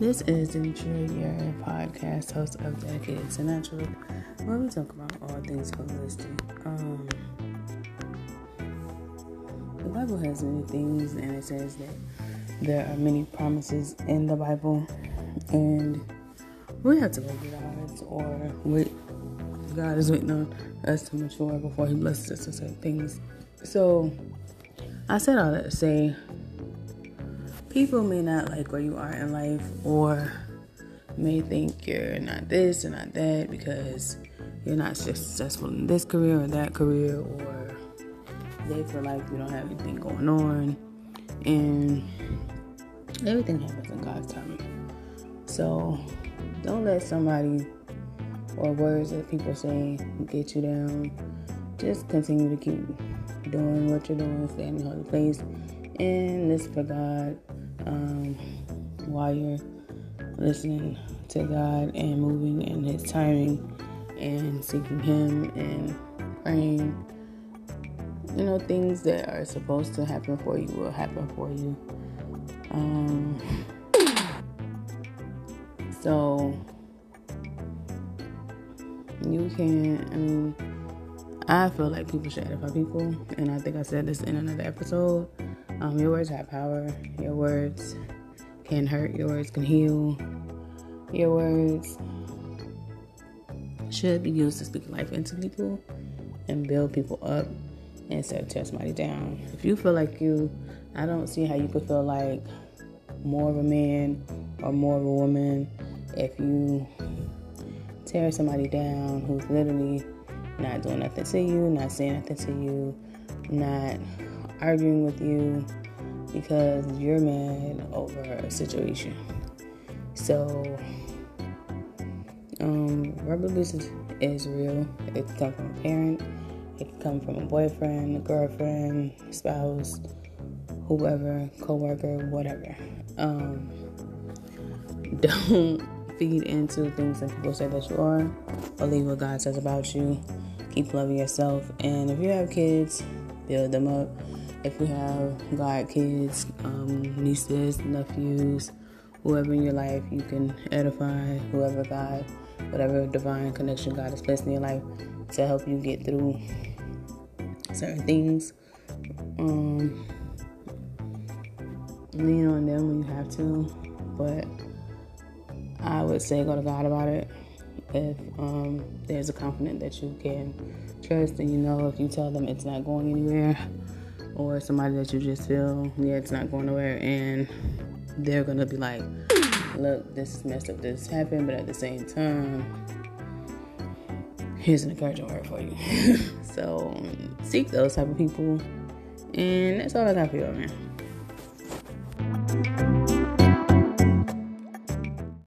This is Demetria, your podcast host of Dedicated to Natural, where we talk about all things holistic. Um, the Bible has many things, and it says that there are many promises in the Bible, and we have to wait it or wait. God is waiting on us to mature before He blesses us with certain things. So, I said all that to say people may not like where you are in life or may think you're not this or not that because you're not successful in this career or that career or they feel like you don't have anything going on and everything happens in God's time. So don't let somebody or words that people say get you down. Just continue to keep doing what you're doing, stay in the holy place, and listen for God um, while you're listening to God and moving in His timing and seeking Him and praying. You know, things that are supposed to happen for you will happen for you. Um, so you can, I mean, I feel like people should edify people, and I think I said this in another episode. Um, your words have power. Your words can hurt. Your words can heal. Your words should be used to speak life into people and build people up instead of tear somebody down. If you feel like you, I don't see how you could feel like more of a man or more of a woman if you tear somebody down who's literally not doing nothing to you, not saying nothing to you, not arguing with you because you're mad over a situation. So, um, rubber abuse is, is real. It can come from a parent, it can come from a boyfriend, a girlfriend, spouse, whoever, coworker, whatever. Um, don't feed into things that people say that you are. Believe what God says about you. Keep loving yourself. And if you have kids, build them up if you have God kids, um, nieces, nephews, whoever in your life, you can edify whoever God, whatever divine connection God has placed in your life to help you get through certain things. Um, lean on them when you have to, but I would say go to God about it. If um, there's a confidence that you can trust, and you know if you tell them it's not going anywhere, or somebody that you just feel, yeah, it's not going nowhere, and they're gonna be like, look, this is messed up, this happened, but at the same time, here's an encouraging word for you. so seek those type of people, and that's all I got for you, man.